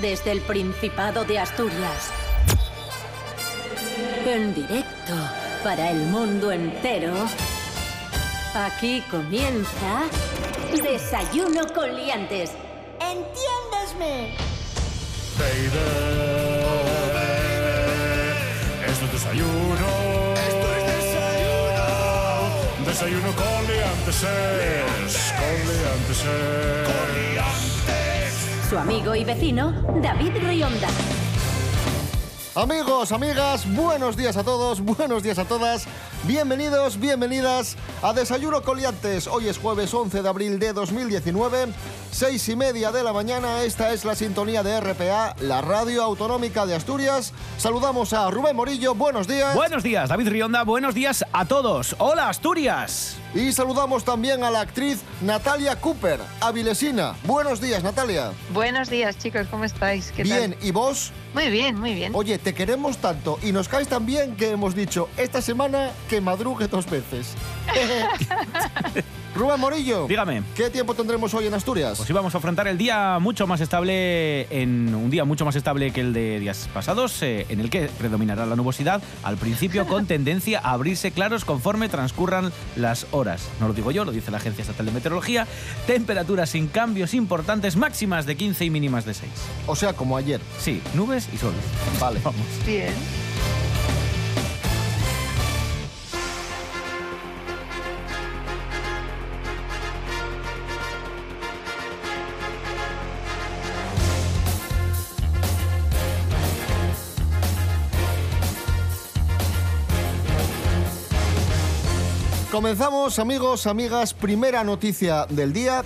desde el Principado de Asturias. En directo para el mundo entero. Aquí comienza Desayuno con Liantes. ¡Entiéndesme! Baby, oh baby, esto es desayuno. Esto es desayuno. Desayuno con liantes, con liantes. Su amigo y vecino, David Rionda. Amigos, amigas, buenos días a todos, buenos días a todas. Bienvenidos, bienvenidas a Desayuno Coliantes. Hoy es jueves 11 de abril de 2019, seis y media de la mañana. Esta es la sintonía de RPA, la radio autonómica de Asturias. Saludamos a Rubén Morillo, buenos días. Buenos días, David Rionda, buenos días a todos. Hola, Asturias. Y saludamos también a la actriz Natalia Cooper, avilesina. Buenos días, Natalia. Buenos días, chicos, ¿cómo estáis? ¿Qué Bien, tal? ¿y vos? Muy bien, muy bien. Oye, te queremos tanto y nos caes tan bien que hemos dicho esta semana que madrugue dos veces. Rubén Morillo, Dígame. ¿qué tiempo tendremos hoy en Asturias? Pues íbamos a afrontar el día mucho más estable, en un día mucho más estable que el de días pasados, eh, en el que predominará la nubosidad, al principio con tendencia a abrirse claros conforme transcurran las horas. No lo digo yo, lo dice la Agencia Estatal de Meteorología. Temperaturas sin cambios importantes, máximas de 15 y mínimas de 6. O sea, como ayer. Sí, nubes y sol. Vale. Vamos. Bien. Comenzamos, amigos, amigas, primera noticia del día.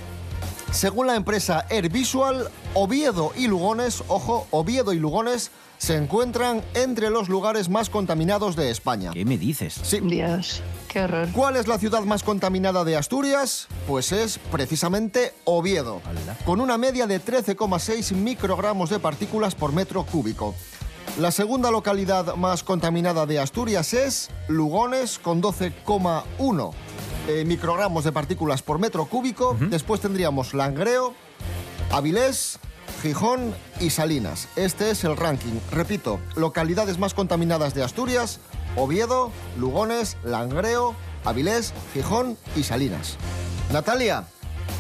Según la empresa Air Visual, Oviedo y Lugones, ojo, Oviedo y Lugones se encuentran entre los lugares más contaminados de España. ¿Qué me dices? Sí. Dios, qué horror. ¿Cuál es la ciudad más contaminada de Asturias? Pues es precisamente Oviedo, con una media de 13,6 microgramos de partículas por metro cúbico. La segunda localidad más contaminada de Asturias es Lugones, con 12,1 eh, microgramos de partículas por metro cúbico. Después tendríamos Langreo, Avilés, Gijón y Salinas. Este es el ranking. Repito, localidades más contaminadas de Asturias, Oviedo, Lugones, Langreo, Avilés, Gijón y Salinas. Natalia,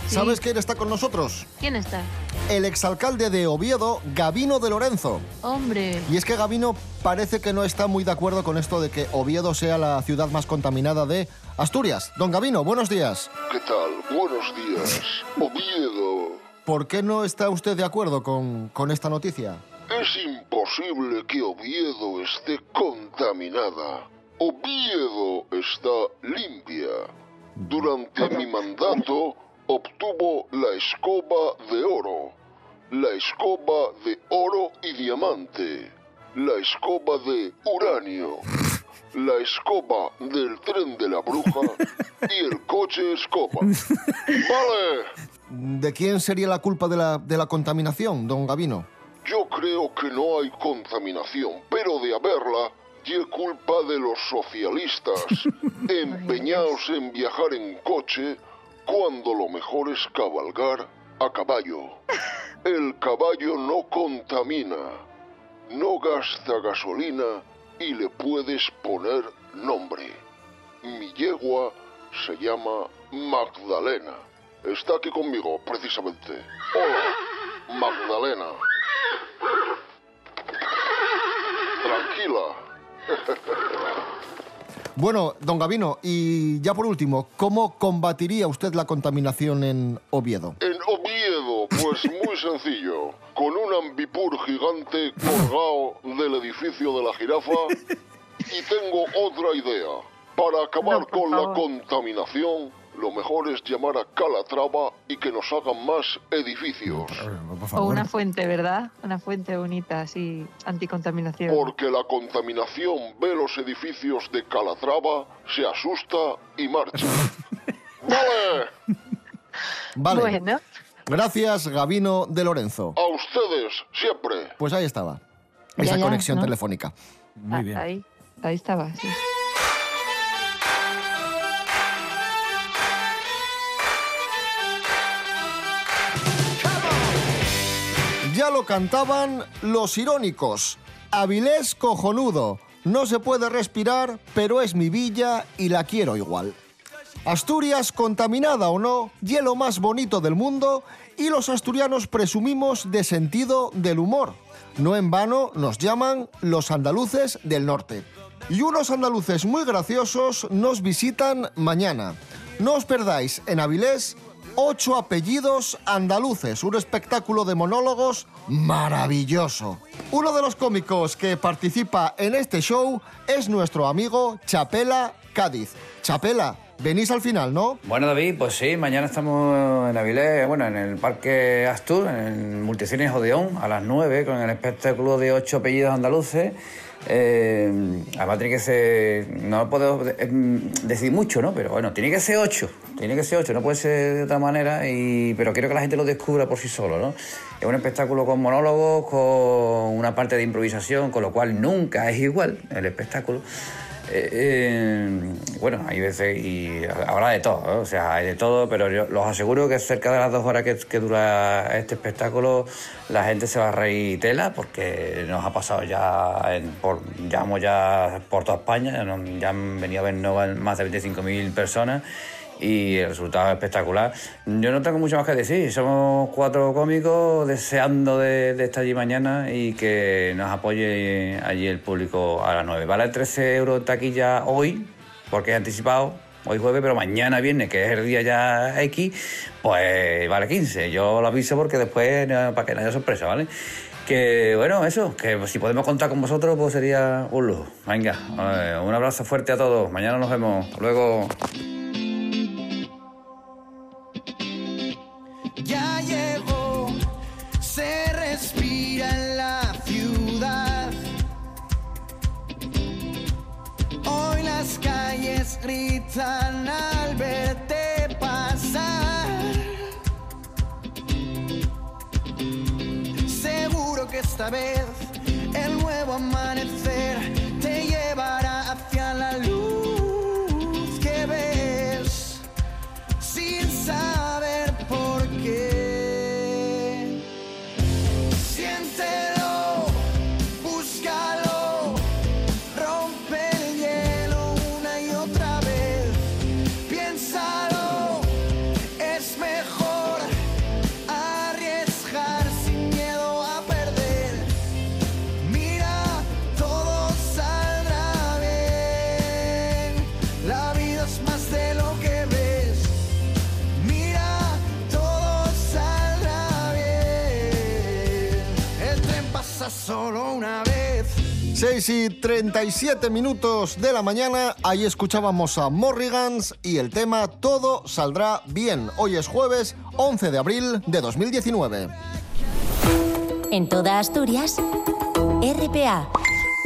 ¿sabes quién está con nosotros? ¿Quién está? El exalcalde de Oviedo, Gabino de Lorenzo. Hombre. Y es que Gabino parece que no está muy de acuerdo con esto de que Oviedo sea la ciudad más contaminada de Asturias. Don Gabino, buenos días. ¿Qué tal? Buenos días. Oviedo. ¿Por qué no está usted de acuerdo con, con esta noticia? Es imposible que Oviedo esté contaminada. Oviedo está limpia. Durante mi mandato obtuvo la escoba de oro, la escoba de oro y diamante, la escoba de uranio, la escoba del tren de la bruja y el coche escoba. ¡Vale! ¿De quién sería la culpa de la, de la contaminación, don Gabino? Yo creo que no hay contaminación, pero de haberla, y culpa de los socialistas, empeñados en viajar en coche cuando lo mejor es cabalgar a caballo. El caballo no contamina, no gasta gasolina y le puedes poner nombre. Mi yegua se llama Magdalena. Está aquí conmigo, precisamente. Hola, Magdalena. Tranquila. Bueno, don Gabino, y ya por último, ¿cómo combatiría usted la contaminación en Oviedo? En Oviedo, pues muy sencillo. Con un ambipur gigante colgado del edificio de la jirafa. Y tengo otra idea. Para acabar No, con la contaminación, lo mejor es llamar a Calatrava y que nos hagan más edificios. O una fuente, ¿verdad? Una fuente bonita, así, anticontaminación. Porque la contaminación ve los edificios de Calatrava, se asusta y marcha. ¡Vale! Vale. Bueno, Gracias, Gabino de Lorenzo. A ustedes, siempre. Pues ahí estaba. Ya, Esa ya, conexión ¿no? telefónica. Muy ah, bien. ahí, ahí estaba, sí. Cantaban los irónicos. Avilés cojonudo. No se puede respirar, pero es mi villa y la quiero igual. Asturias, contaminada o no, hielo más bonito del mundo y los asturianos presumimos de sentido del humor. No en vano nos llaman los andaluces del norte. Y unos andaluces muy graciosos nos visitan mañana. No os perdáis en Avilés ocho apellidos andaluces, un espectáculo de monólogos maravilloso. Uno de los cómicos que participa en este show es nuestro amigo Chapela Cádiz. Chapela, venís al final, ¿no? Bueno, David, pues sí, mañana estamos en Avilés, bueno, en el Parque Astur, en el Multicines Odeón, a las 9, con el espectáculo de ocho apellidos andaluces. Eh, además tiene que ser, no puedo eh, decir mucho, ¿no? Pero bueno, tiene que ser ocho, tiene que ser ocho, no puede ser de otra manera, y, pero quiero que la gente lo descubra por sí solo, ¿no? Es un espectáculo con monólogos, con una parte de improvisación, con lo cual nunca es igual el espectáculo. Eh, eh, bueno, hay veces y habrá de todo, ¿eh? o sea, hay de todo, pero yo los aseguro que cerca de las dos horas que, dura este espectáculo, la gente se va a reír tela porque nos ha pasado ya, en, por, ya por toda España, ya han venido a vernos más de 25.000 personas y el resultado es espectacular. Yo no tengo mucho más que decir, somos cuatro cómicos deseando de, estar allí mañana y que nos apoye allí el público a las 9. Vale 13 euros taquilla hoy, porque he anticipado, hoy jueves, pero mañana viernes, que es el día ya X, pues vale 15. Yo lo aviso porque después, para que no haya sorpresa, ¿vale? Que bueno, eso, que si podemos contar con vosotros, pues sería un lujo. Venga, un abrazo fuerte a todos. Mañana nos vemos. Luego. Esta vez 6 y 37 minutos de la mañana, ahí escuchábamos a Morrigans y el tema Todo saldrá bien. Hoy es jueves 11 de abril de 2019. En toda Asturias, RPA.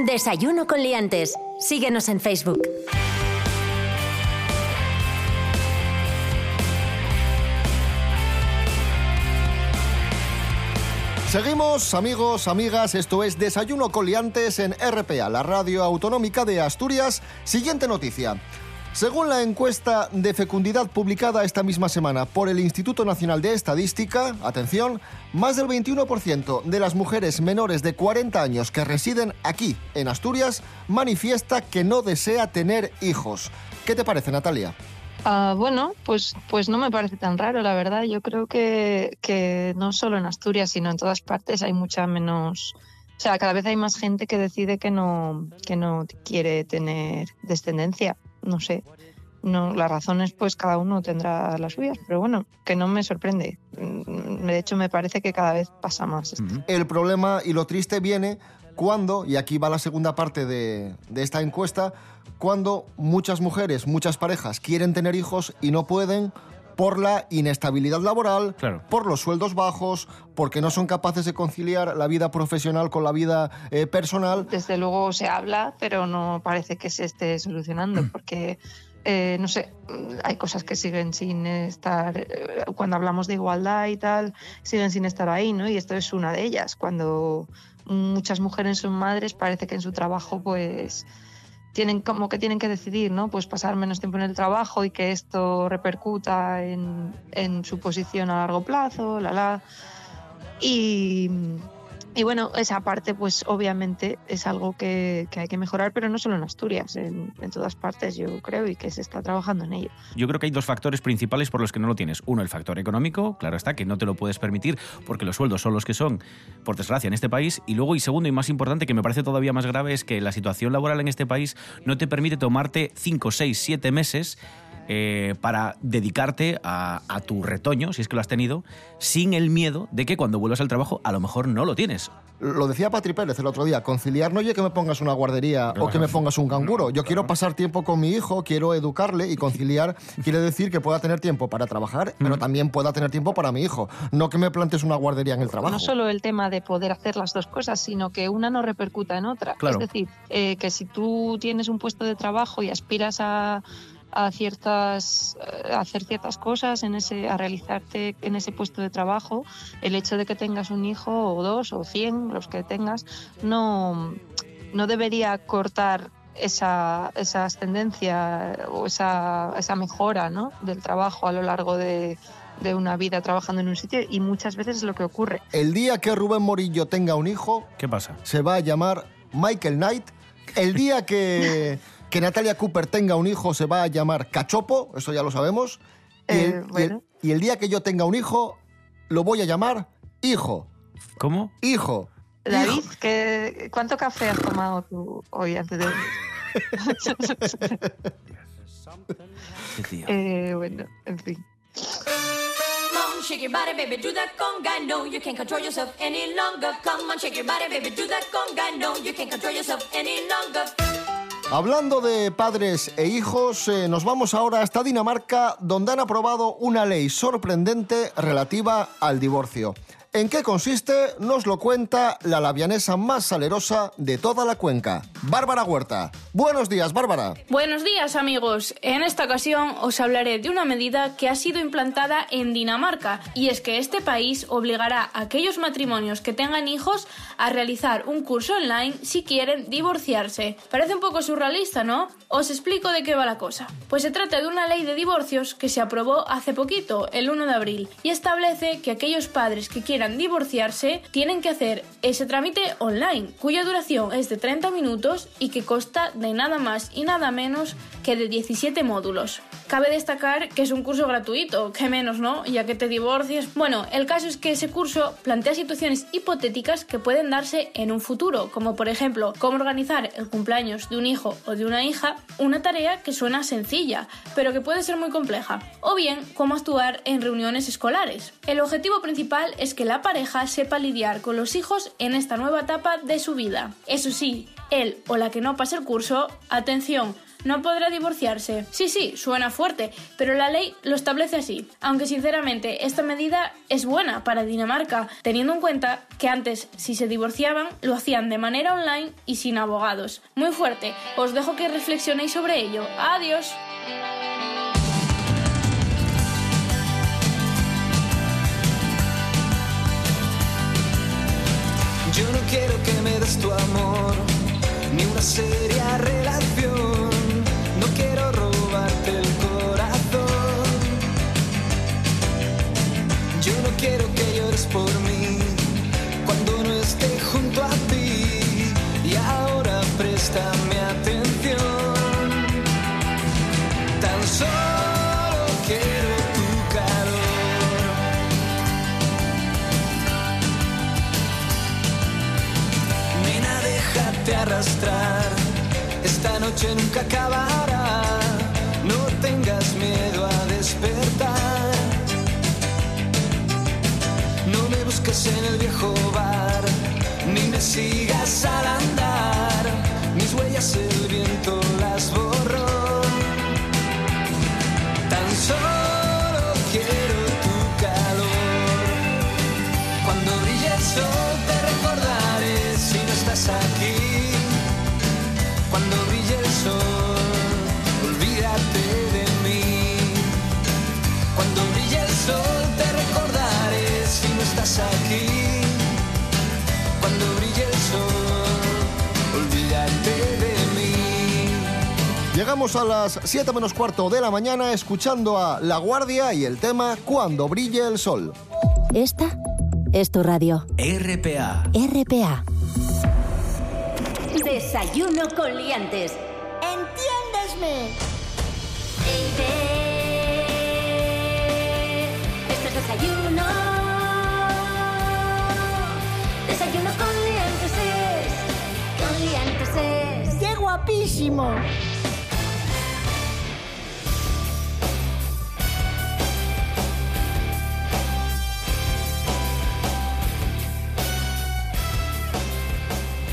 Desayuno con liantes. Síguenos en Facebook. Seguimos, amigos, amigas, esto es Desayuno Coliantes en RPA, la radio autonómica de Asturias. Siguiente noticia. Según la encuesta de fecundidad publicada esta misma semana por el Instituto Nacional de Estadística, atención, más del 21% de las mujeres menores de 40 años que residen aquí, en Asturias, manifiesta que no desea tener hijos. ¿Qué te parece, Natalia? Ah, bueno, pues, pues no me parece tan raro, la verdad. Yo creo que, que no solo en Asturias, sino en todas partes hay mucha menos... O sea, cada vez hay más gente que decide que no, que no quiere tener descendencia. No sé. No, las razones, pues cada uno tendrá las suyas, pero bueno, que no me sorprende. Mm, De hecho, me parece que cada vez pasa más. El problema y lo triste viene cuando, y aquí va la segunda parte de, de esta encuesta, cuando muchas mujeres, muchas parejas quieren tener hijos y no pueden por la inestabilidad laboral, Claro. por los sueldos bajos, porque no son capaces de conciliar la vida profesional con la vida eh, personal. Desde luego se habla, pero no parece que se esté solucionando, porque, eh, no sé, hay cosas que siguen sin estar, eh, cuando hablamos de igualdad y tal, siguen sin estar ahí, ¿no? Y esto es una de ellas. Cuando muchas mujeres son madres, parece que en su trabajo, pues tienen como que tienen que decidir, ¿no? Pues pasar menos tiempo en el trabajo y que esto repercuta en, en su posición a largo plazo, la la. Y, y bueno, esa parte pues obviamente es algo que, que hay que mejorar, pero no solo en Asturias, en, en todas partes yo creo y que se está trabajando en ello. Yo creo que hay dos factores principales por los que no lo tienes. Uno, el factor económico, claro está, que no te lo puedes permitir porque los sueldos son los que son, por desgracia, en este país. Y luego, y segundo y más importante, que me parece todavía más grave, es que la situación laboral en este país no te permite tomarte 5, 6, 7 meses eh, para dedicarte a, a tu retoño, si es que lo has tenido, sin el miedo de que cuando vuelvas al trabajo a lo mejor no lo tienes. Lo decía Patri Pérez el otro día, conciliar no oye que me pongas una guardería o que me pongas un canguro. Yo quiero pasar tiempo con mi hijo, quiero educarle y conciliar quiere decir que pueda tener tiempo para trabajar, pero también pueda tener tiempo para mi hijo. No que me plantes una guardería en el trabajo. No solo el tema de poder hacer las dos cosas, sino que una no repercuta en otra. Claro. Es decir, eh, que si tú tienes un puesto de trabajo y aspiras a, a ciertas eh, a hacer ciertas cosas en ese a realizarte en ese puesto de trabajo el hecho de que tengas un hijo o dos o cien los que tengas no no debería cortar esa, esa ascendencia o esa, esa mejora ¿no? del trabajo a lo largo de, de una vida trabajando en un sitio y muchas veces es lo que ocurre. El día que Rubén Morillo tenga un hijo, ¿Qué pasa? se va a llamar Michael Knight. El día que, que Natalia Cooper tenga un hijo, se va a llamar Cachopo, eso ya lo sabemos. Y el, Eh, y el- bueno. y el día que yo tenga un hijo, lo voy a llamar Hijo. ¿Cómo? Hijo. David, ¿qué- ¿cuánto café has tomado tú hoy antes de eh, bueno, en fin. Hablando de padres e hijos, eh, nos vamos ahora hasta Dinamarca, donde han aprobado una ley sorprendente relativa al divorcio. ¿En qué consiste? Nos lo cuenta la labianesa más salerosa de toda la cuenca, Bárbara Huerta. Buenos días, Bárbara. Buenos días amigos, en esta ocasión os hablaré de una medida que ha sido implantada en Dinamarca y es que este país obligará a aquellos matrimonios que tengan hijos a realizar un curso online si quieren divorciarse. Parece un poco surrealista, ¿no? Os explico de qué va la cosa. Pues se trata de una ley de divorcios que se aprobó hace poquito, el 1 de abril, y establece que aquellos padres que quieran divorciarse tienen que hacer ese trámite online, cuya duración es de 30 minutos y que consta de nada más y nada menos que de 17 módulos. Cabe destacar que es un curso gratuito, que menos, ¿no? Ya que te divorcias. Bueno, el caso es que ese curso plantea situaciones hipotéticas que pueden darse en un futuro, como por ejemplo, cómo organizar el cumpleaños de un hijo o de una hija, una tarea que suena sencilla, pero que puede ser muy compleja, o bien cómo actuar en reuniones escolares. El objetivo principal es que la pareja sepa lidiar con los hijos en esta nueva etapa de su vida. Eso sí, él o la que no pase el curso, atención, no podrá divorciarse. Sí, sí, suena fuerte, pero la ley lo establece así. Aunque sinceramente esta medida es buena para Dinamarca, teniendo en cuenta que antes si se divorciaban lo hacían de manera online y sin abogados. Muy fuerte, os dejo que reflexionéis sobre ello. Adiós. Yo no quiero que me des tu amor, ni una seria relación. No quiero robarte el corazón. Yo no quiero que llores por mí arrastrar. Esta noche nunca acabará. No tengas miedo a despertar. No me busques en el viejo bar, ni me sigas al andar. Llegamos a las 7 menos cuarto de la mañana escuchando a La Guardia y el tema Cuando brille el sol. Esta es tu radio. RPA. RPA. Desayuno con liantes. ¡Entiéndesme! Esto es desayuno. Desayuno con liantes es. Con liantes es. ¡Qué guapísimo!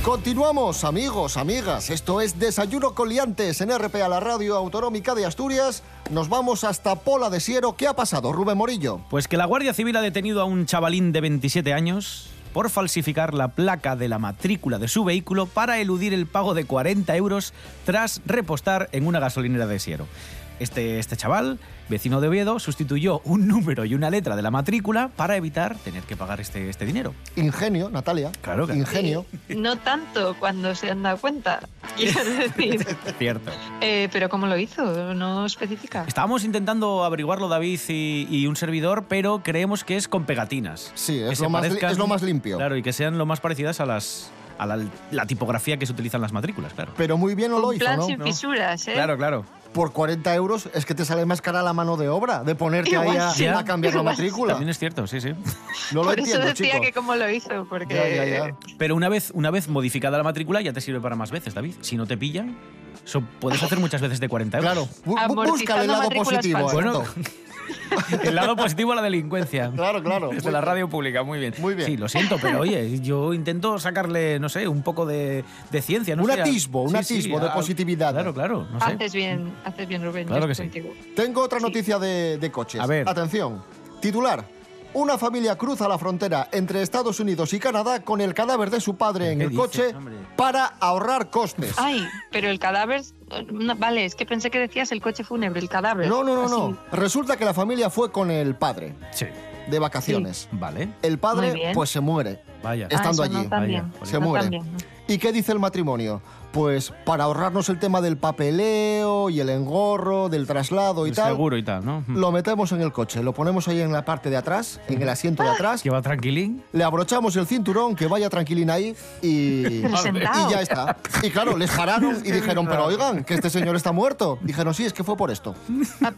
Continuamos, amigos, amigas. Esto es Desayuno con Liantes en RPA, la radio autonómica de Asturias. Nos vamos hasta Pola de Siero. ¿Qué ha pasado, Rubén Morillo? Pues que la Guardia Civil ha detenido a un chavalín de 27 años por falsificar la placa de la matrícula de su vehículo para eludir el pago de 40 euros tras repostar en una gasolinera de Siero. Este, este chaval, vecino de Oviedo, sustituyó un número y una letra de la matrícula para evitar tener que pagar este, este dinero. Ingenio, Natalia. Claro, claro. Ingenio. No tanto cuando se han dado cuenta, quiero decir. Cierto. Eh, pero ¿cómo lo hizo? No especifica. Estábamos intentando averiguarlo David y, y un servidor, pero creemos que es con pegatinas. Sí, Que es lo, más, es lo más limpio. Claro, y que sean lo más parecidas a las a la, la tipografía que se utiliza en las matrículas, claro. Pero muy bien lo Un hizo, plan ¿no? sin fisuras, ¿eh? Claro, claro. Por 40 euros es que te sale más cara la mano de obra de ponerte ahí Igual a, sí. a cambiar la matrícula. También es cierto, sí, sí. No lo Por eso entiendo, decía chico. que cómo lo hizo, porque... Ya, ya, ya. Pero una vez, una vez modificada la matrícula ya te sirve para más veces, David. Si no te pillan, eso puedes hacer muchas veces de 40 euros. Claro, busca el lado positivo. Bueno. El lado positivo a la delincuencia. Claro, claro. Desde la radio pública, muy bien. Muy bien. Sí, lo siento, pero oye, yo intento sacarle, no sé, un poco de, de ciencia. No Un sé, atisbo, un sí, atisbo sí, de a- positividad. Claro, claro, no sé. Haces bien, haces bien, Rubén. Claro que sí. contigo. Tengo otra Sí. noticia de, de coches. A ver. Atención. Titular. Una familia cruza la frontera entre Estados Unidos y Canadá con el cadáver de su padre en ¿Qué el dices, coche hombre? para ahorrar costes. Ay, pero el cadáver... no, vale, es que pensé que decías el coche fúnebre, el cadáver. No, no, no, Así. no. Resulta que la familia fue con el padre Sí, de vacaciones. vale. El padre pues se muere Vaya. Ah, estando no allí. Vaya, Se No muere. ¿Y qué dice el matrimonio? Pues para ahorrarnos el tema del papeleo y el engorro, del traslado y El tal, seguro y tal, ¿no? lo metemos en el coche, lo ponemos ahí en la parte de atrás, en el asiento de atrás, Que va tranquilín. le abrochamos el cinturón, que vaya tranquilín ahí y, sentado. y ya está. Y claro, les pararon y dijeron, pero oigan, que este señor está muerto. Dijeron, sí, es que fue por esto. Ah,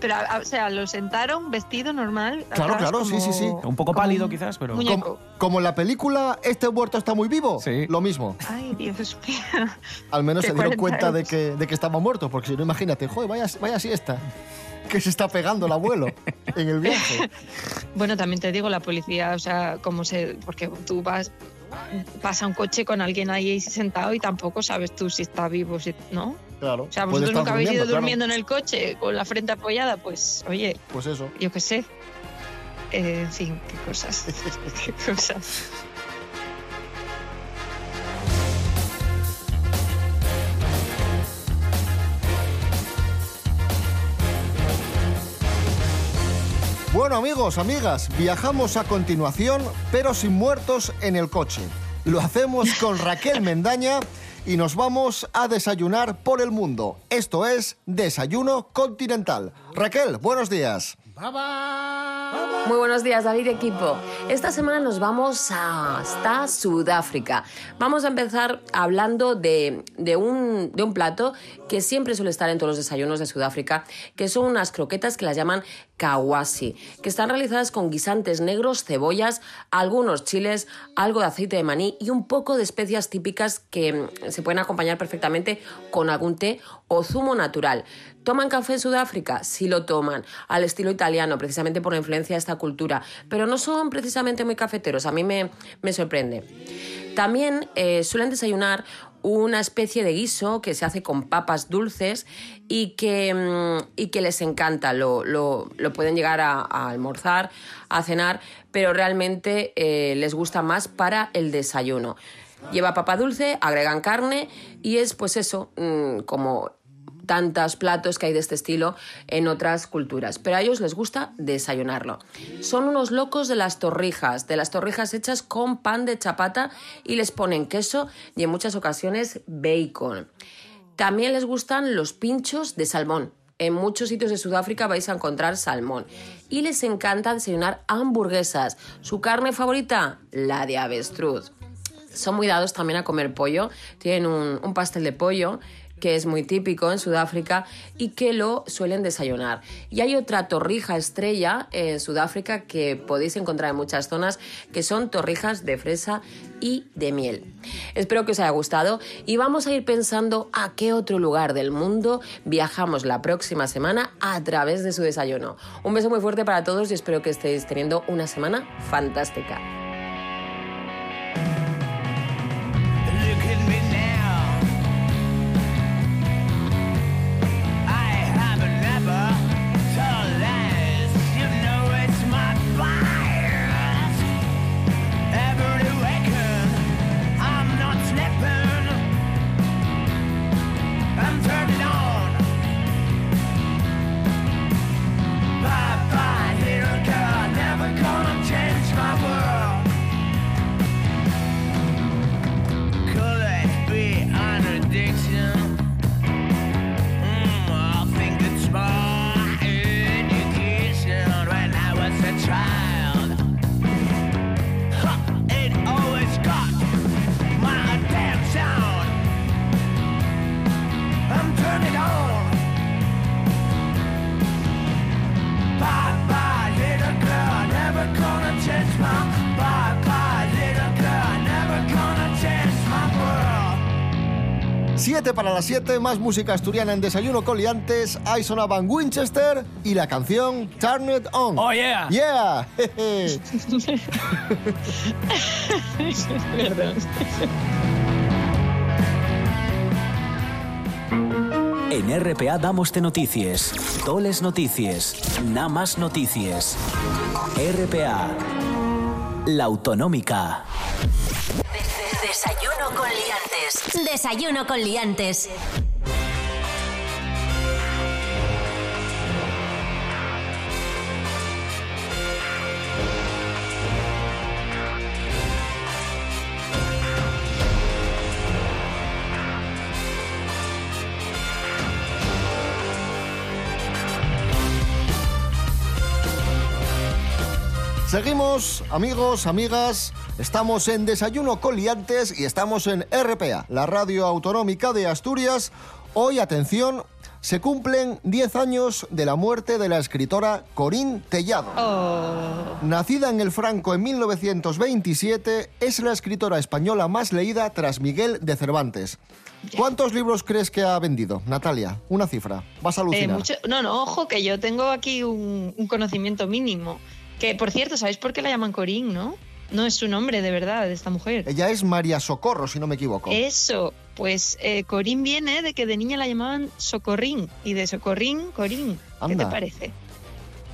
Pero, ah, o sea, lo sentaron vestido normal. Claro, atrás, claro, sí, como- sí, sí. Un poco pálido quizás, pero... Como, como en la película Este muerto está muy vivo, Sí. Lo mismo. Ay, Dios mío. Al menos se dieron 40 cuenta de que, de que estaba muerto, porque si no, imagínate, joder, vaya, vaya siesta que se está pegando el abuelo en el viaje. Bueno, también te digo, la policía, o sea, como se. Porque tú vas. Pasa un coche con alguien ahí sentado y tampoco sabes tú si está vivo, si no. Claro. O sea, vosotros nunca habéis ido claro. durmiendo en el coche con la frente apoyada, pues, oye, Pues eso. yo qué sé. Eh, en fin, qué cosas. qué cosas. Bueno, amigos, amigas, viajamos a continuación, pero sin muertos en el coche. Lo hacemos con Raquel Mendaña y nos vamos a desayunar por el mundo. Esto es Desayuno Continental. Raquel, buenos días. Muy buenos días, David y equipo. Esta semana nos vamos hasta Sudáfrica. Vamos a empezar hablando de, de un, de un plato que siempre suele estar en todos los desayunos de Sudáfrica, que son unas croquetas que las llaman kawasi, que están realizadas con guisantes negros, cebollas, algunos chiles, algo de aceite de maní y un poco de especias típicas que mm, se pueden acompañar perfectamente con algún té o zumo natural. ¿Toman café en Sudáfrica? Sí lo toman, al estilo italiano, precisamente por la influencia de esta cultura, pero no son precisamente muy cafeteros, a mí me, me sorprende. También eh, suelen desayunar una especie de guiso que se hace con papas dulces y que, mm, y que les encanta. Lo, lo- lo pueden llegar a, almorzar, a cenar, pero realmente eh, les gusta más para el desayuno. Lleva papa dulce, agregan carne y es pues eso, mm, como tantos platos que hay de este estilo en otras culturas, pero a ellos les gusta desayunarlo. Son unos locos de las torrijas, de las torrijas hechas con pan de chapata y les ponen queso y en muchas ocasiones bacon. También les gustan los pinchos de salmón. en muchos sitios de Sudáfrica vais a encontrar salmón. Y les encanta desayunar hamburguesas. ¿Su carne favorita? La de avestruz. Son muy dados también a comer pollo. Tienen un, un pastel de pollo que es muy típico en Sudáfrica y que lo suelen desayunar. Y hay otra torrija estrella en Sudáfrica que podéis encontrar en muchas zonas, que son torrijas de fresa y de miel. Espero que os haya gustado y vamos a ir pensando a qué otro lugar del mundo viajamos la próxima semana a través de su desayuno. Un beso muy fuerte para todos y espero que estéis teniendo una semana fantástica. Para las 7, más música asturiana en Desayuno con Liantes. Ahí sonaban Winchester y la canción Turn It On. ¡Oh, yeah! ¡Yeah! En RPA damos de noticias. Toles noticias. Nada más noticias. RPA. La autonómica. Desayuno con liantes. Desayuno con liantes. Seguimos, amigos, amigas. Estamos en Desayuno con Liantes y estamos en RPA, la radio autonómica de Asturias. Hoy, atención, se cumplen 10 años de la muerte de la escritora Corín Tellado. Nacida en el Franco en 1927, es la escritora española más leída tras Miguel de Cervantes. ¿Cuántos libros crees que ha vendido, Natalia? Una cifra. Vas a Eh, alucinar. mucho- no, no, ojo, que yo tengo aquí un, un conocimiento mínimo. Que, por cierto, ¿sabéis por qué la llaman Corín, no? No es su nombre de verdad, de esta mujer. Ella es María Socorro, si no me equivoco. Eso, pues eh, Corín viene de que de niña la llamaban Socorrín. Y de Socorrín, Corín. ¿Qué te parece?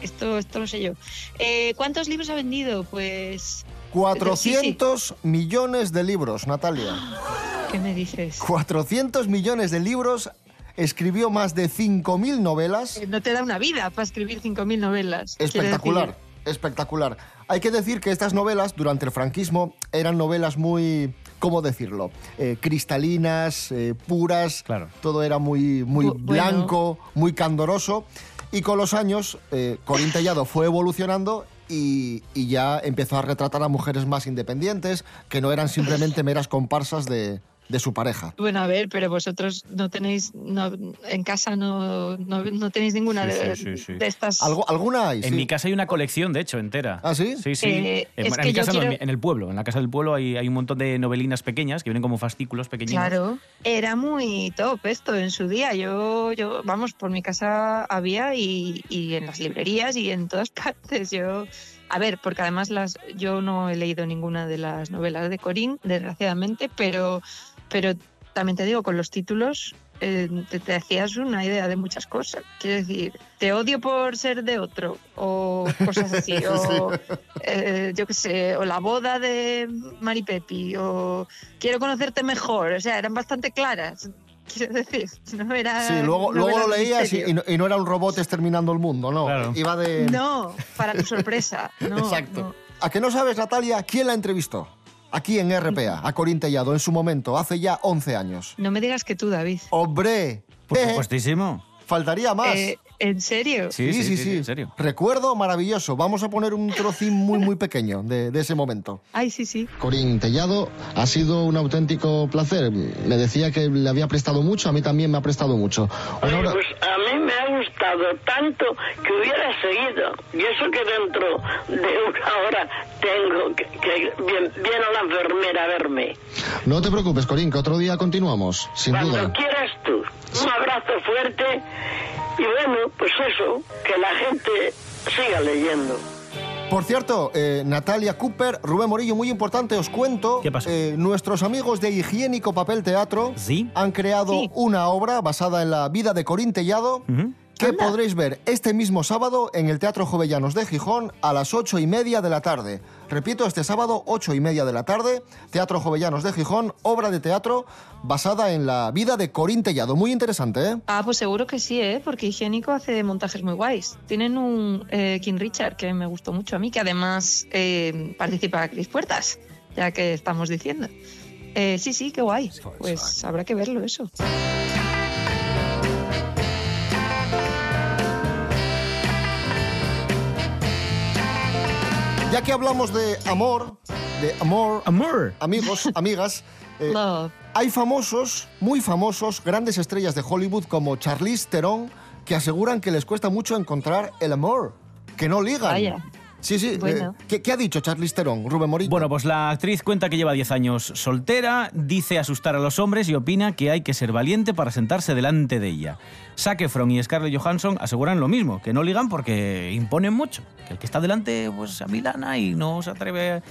Esto, esto lo sé yo. Eh, ¿Cuántos libros ha vendido? Pues. 400 millones de libros, Natalia. ¿Qué me dices? 400 millones de libros, escribió más de 5.000 novelas. Eh, No te da una vida para escribir 5.000 novelas. Espectacular, espectacular. Hay que decir que estas novelas, durante el franquismo, eran novelas muy, ¿cómo decirlo? Eh, cristalinas, eh, puras. Claro. Todo era muy, muy Bu- bueno. blanco, muy candoroso. Y con los años, eh, Corín Tellado fue evolucionando y, y ya empezó a retratar a mujeres más independientes, que no eran simplemente meras comparsas de, de su pareja. Bueno, a ver, pero vosotros no tenéis, no, en casa no, no, no tenéis ninguna Sí, de, sí, sí, sí. de estas. ¿Algo, ¿Alguna hay? En sí. mi casa hay una colección, de hecho, entera. ¿Ah, sí? Sí, sí. Eh, en, es en que mi casa quiero- en el pueblo. En la casa del pueblo hay, hay un montón de novelinas pequeñas que vienen como fascículos pequeñitos. Claro, era muy top esto en su día. Yo, yo vamos, por mi casa había y, y en las librerías y en todas partes. Yo, a ver, porque además las, yo no he leído ninguna de las novelas de Corín, desgraciadamente, pero, pero también te digo, con los títulos eh, te, te hacías una idea de muchas cosas. Quiero decir, te odio por ser de otro o cosas así. o, eh, yo qué sé, o la boda de Mari Pepi o quiero conocerte mejor. O sea, eran bastante claras. Quiero decir, no era. Sí, luego, luego lo leías y, y no, y no era un robot exterminando el mundo, no. Claro. Iba de... No, para tu sorpresa. No, Exacto. no. ¿A que no sabes, Natalia, quién la entrevistó? Aquí en RPA, a Corín Tellado, en su momento, hace ya 11 años. No me digas que tú, David. ¡Hombre! Por Eh, supuestísimo. Faltaría más. Eh, ¿En serio? Sí, sí, sí, en serio. Recuerdo maravilloso. Vamos a poner un trocín muy, muy pequeño de, de ese momento. Ay, sí, sí. Corín Tellado, ha sido un auténtico placer. Me decía que le había prestado mucho, a mí también me ha prestado mucho. Oye, pues a mí me ha gustado tanto que hubiera seguido. Y eso que dentro de una hora tengo que, viene la enfermera a verme. No te preocupes, Corín, que otro día continuamos, sin Cuando duda. quieras tú. Un abrazo fuerte y bueno, pues eso, que la gente siga leyendo. Por cierto, eh, Natalia Cooper, Rubén Morillo, muy importante, os cuento. ¿Qué pasó? eh, nuestros amigos de Higiénico Papel Teatro han creado una obra basada en la vida de Corín Tellado. Que podréis ver este mismo sábado en el Teatro Jovellanos de Gijón a las ocho y media de la tarde. Repito, este sábado, ocho y media de la tarde, Teatro Jovellanos de Gijón, obra de teatro basada en la vida de Corín Tellado. Muy interesante, ¿eh? Ah, pues seguro que sí, ¿eh? Porque Higiénico hace montajes muy guays. Tienen un eh, King Richard que me gustó mucho a mí, que además eh, participa Cris Puertas, ya que estamos diciendo. Eh, sí, sí, qué guay. Pues habrá que verlo eso. Ya que hablamos de amor, de amor, amor. amigos, amigas, eh, Love. hay famosos, muy famosos, grandes estrellas de Hollywood como Charlize Theron que aseguran que les cuesta mucho encontrar el amor, que no ligan. Vaya. Sí, sí. Bueno. eh, ¿qué, qué ha dicho Charlize Theron, Rubén Morillo? Bueno, pues la actriz cuenta que lleva 10 años soltera, dice asustar a los hombres y opina que hay que ser valiente para sentarse delante de ella. Zac Efron y Scarlett Johansson aseguran lo mismo, que no ligan porque imponen mucho, que el que está delante pues amilana y no se atreve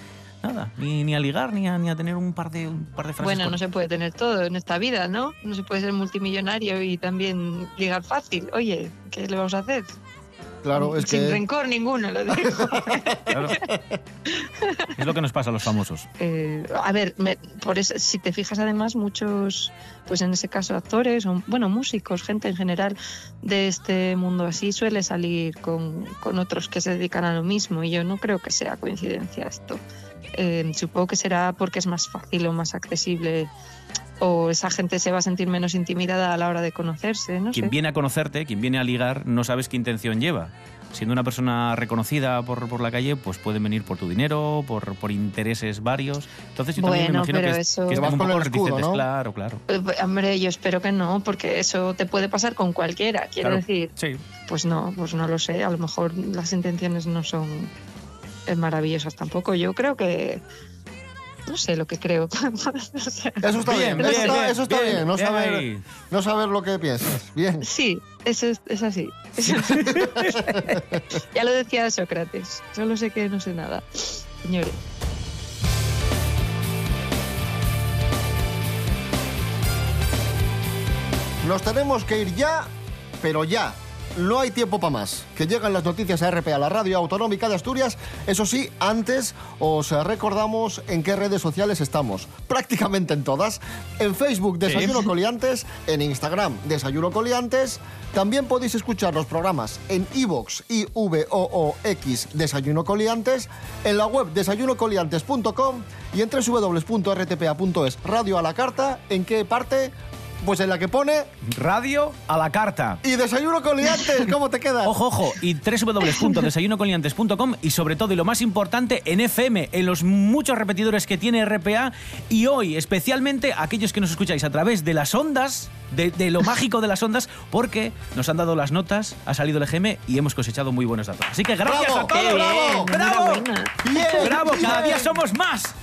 nada, ni, ni a ligar ni a, ni a tener un par de, un par de frases. Bueno, con- no se puede tener todo en esta vida, ¿no? No se puede ser multimillonario y también ligar fácil. Oye, ¿qué le vamos a hacer? Claro, es Sin que... rencor ninguno, lo digo. Claro. Es lo que nos pasa a los famosos. Eh, a ver, me- por eso, si te fijas además muchos, pues en ese caso actores, o, bueno, músicos, gente en general de este mundo así suele salir con, con otros que se dedican a lo mismo y yo no creo que sea coincidencia esto. Eh, supongo que será porque es más fácil o más accesible o esa gente se va a sentir menos intimidada a la hora de conocerse, no Quien sé. viene a conocerte, quien viene a ligar, no sabes qué intención lleva. Siendo una persona reconocida por, por la calle, pues pueden venir por tu dinero, por, por intereses varios. Entonces yo también me imagino que, pero es- eso- que vas un con poco el escudo. ¿no? Claro, claro. Eh, Hombre, yo espero que no, porque eso te puede pasar con cualquiera. Quiero Claro, decir, sí. pues no, pues no lo sé. A lo mejor las intenciones no son eh, maravillosas tampoco. Yo creo que no sé lo que creo. Eso está bien, Bien, eso, está, bien, eso está bien, bien, no, saber, no saber lo que piensas. Bien. Sí, eso es, es así. ya lo decía Sócrates. Solo sé que no sé nada. Señores. Nos tenemos que ir ya, pero ya. No hay tiempo para más. Que llegan las noticias a RPA, la radio autonómica de Asturias. Eso sí, antes os recordamos en qué redes sociales estamos. Prácticamente en todas. En Facebook, Desayuno Coliantes. En Instagram, Desayuno Coliantes. También podéis escuchar los programas en iVoox y VOOX Desayuno Coliantes. En la web desayunocoliantes.com y en www.rtpa.es. Radio a la carta. ¿En qué parte? Pues en la que pone Radio a la carta. y desayuno con liantes, ¿cómo te queda? Ojo, ojo, y www.desayunocoliantes.com y sobre todo, y lo más importante, en FM, en los muchos repetidores que tiene RPA y hoy, especialmente, aquellos que nos escucháis a través de las ondas, de, de lo mágico de las ondas, porque nos han dado las notas, ha salido el EGM y hemos cosechado muy buenos datos. Así que gracias ¡Bravo! a todos. ¡Bravo! Bien, ¡Bravo! Cada bien. día somos más.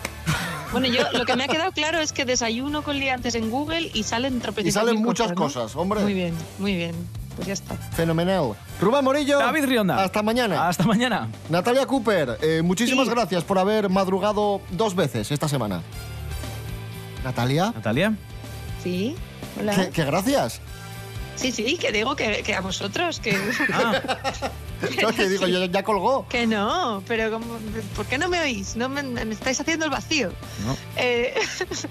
Bueno, yo lo que me ha quedado claro es que desayuno con liantes en Google y salen tropecientas Y salen muchas ¿no? cosas, hombre. Muy bien, muy bien. Pues ya está. Fenomenal. Rubén Morillo. David Rionda. Hasta mañana. Hasta mañana. Natalia Cooper, eh, muchísimas Sí. gracias por haber madrugado dos veces esta semana. Natalia, Natalia. Sí. Hola. ¿qué, qué gracias? Sí, sí, que digo que, que a vosotros, que, Ah, No, que digo, ya, ya colgó. que no, pero como, ¿por qué no me oís? No me, me estáis haciendo el vacío. no. Eh,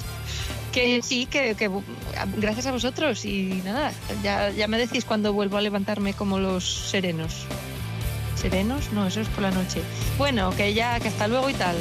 que sí, que, que gracias a vosotros y nada, ya, ya me decís cuando vuelvo a levantarme como los serenos. ¿Serenos? No, eso es por la noche. Bueno, que ya, que hasta luego y tal.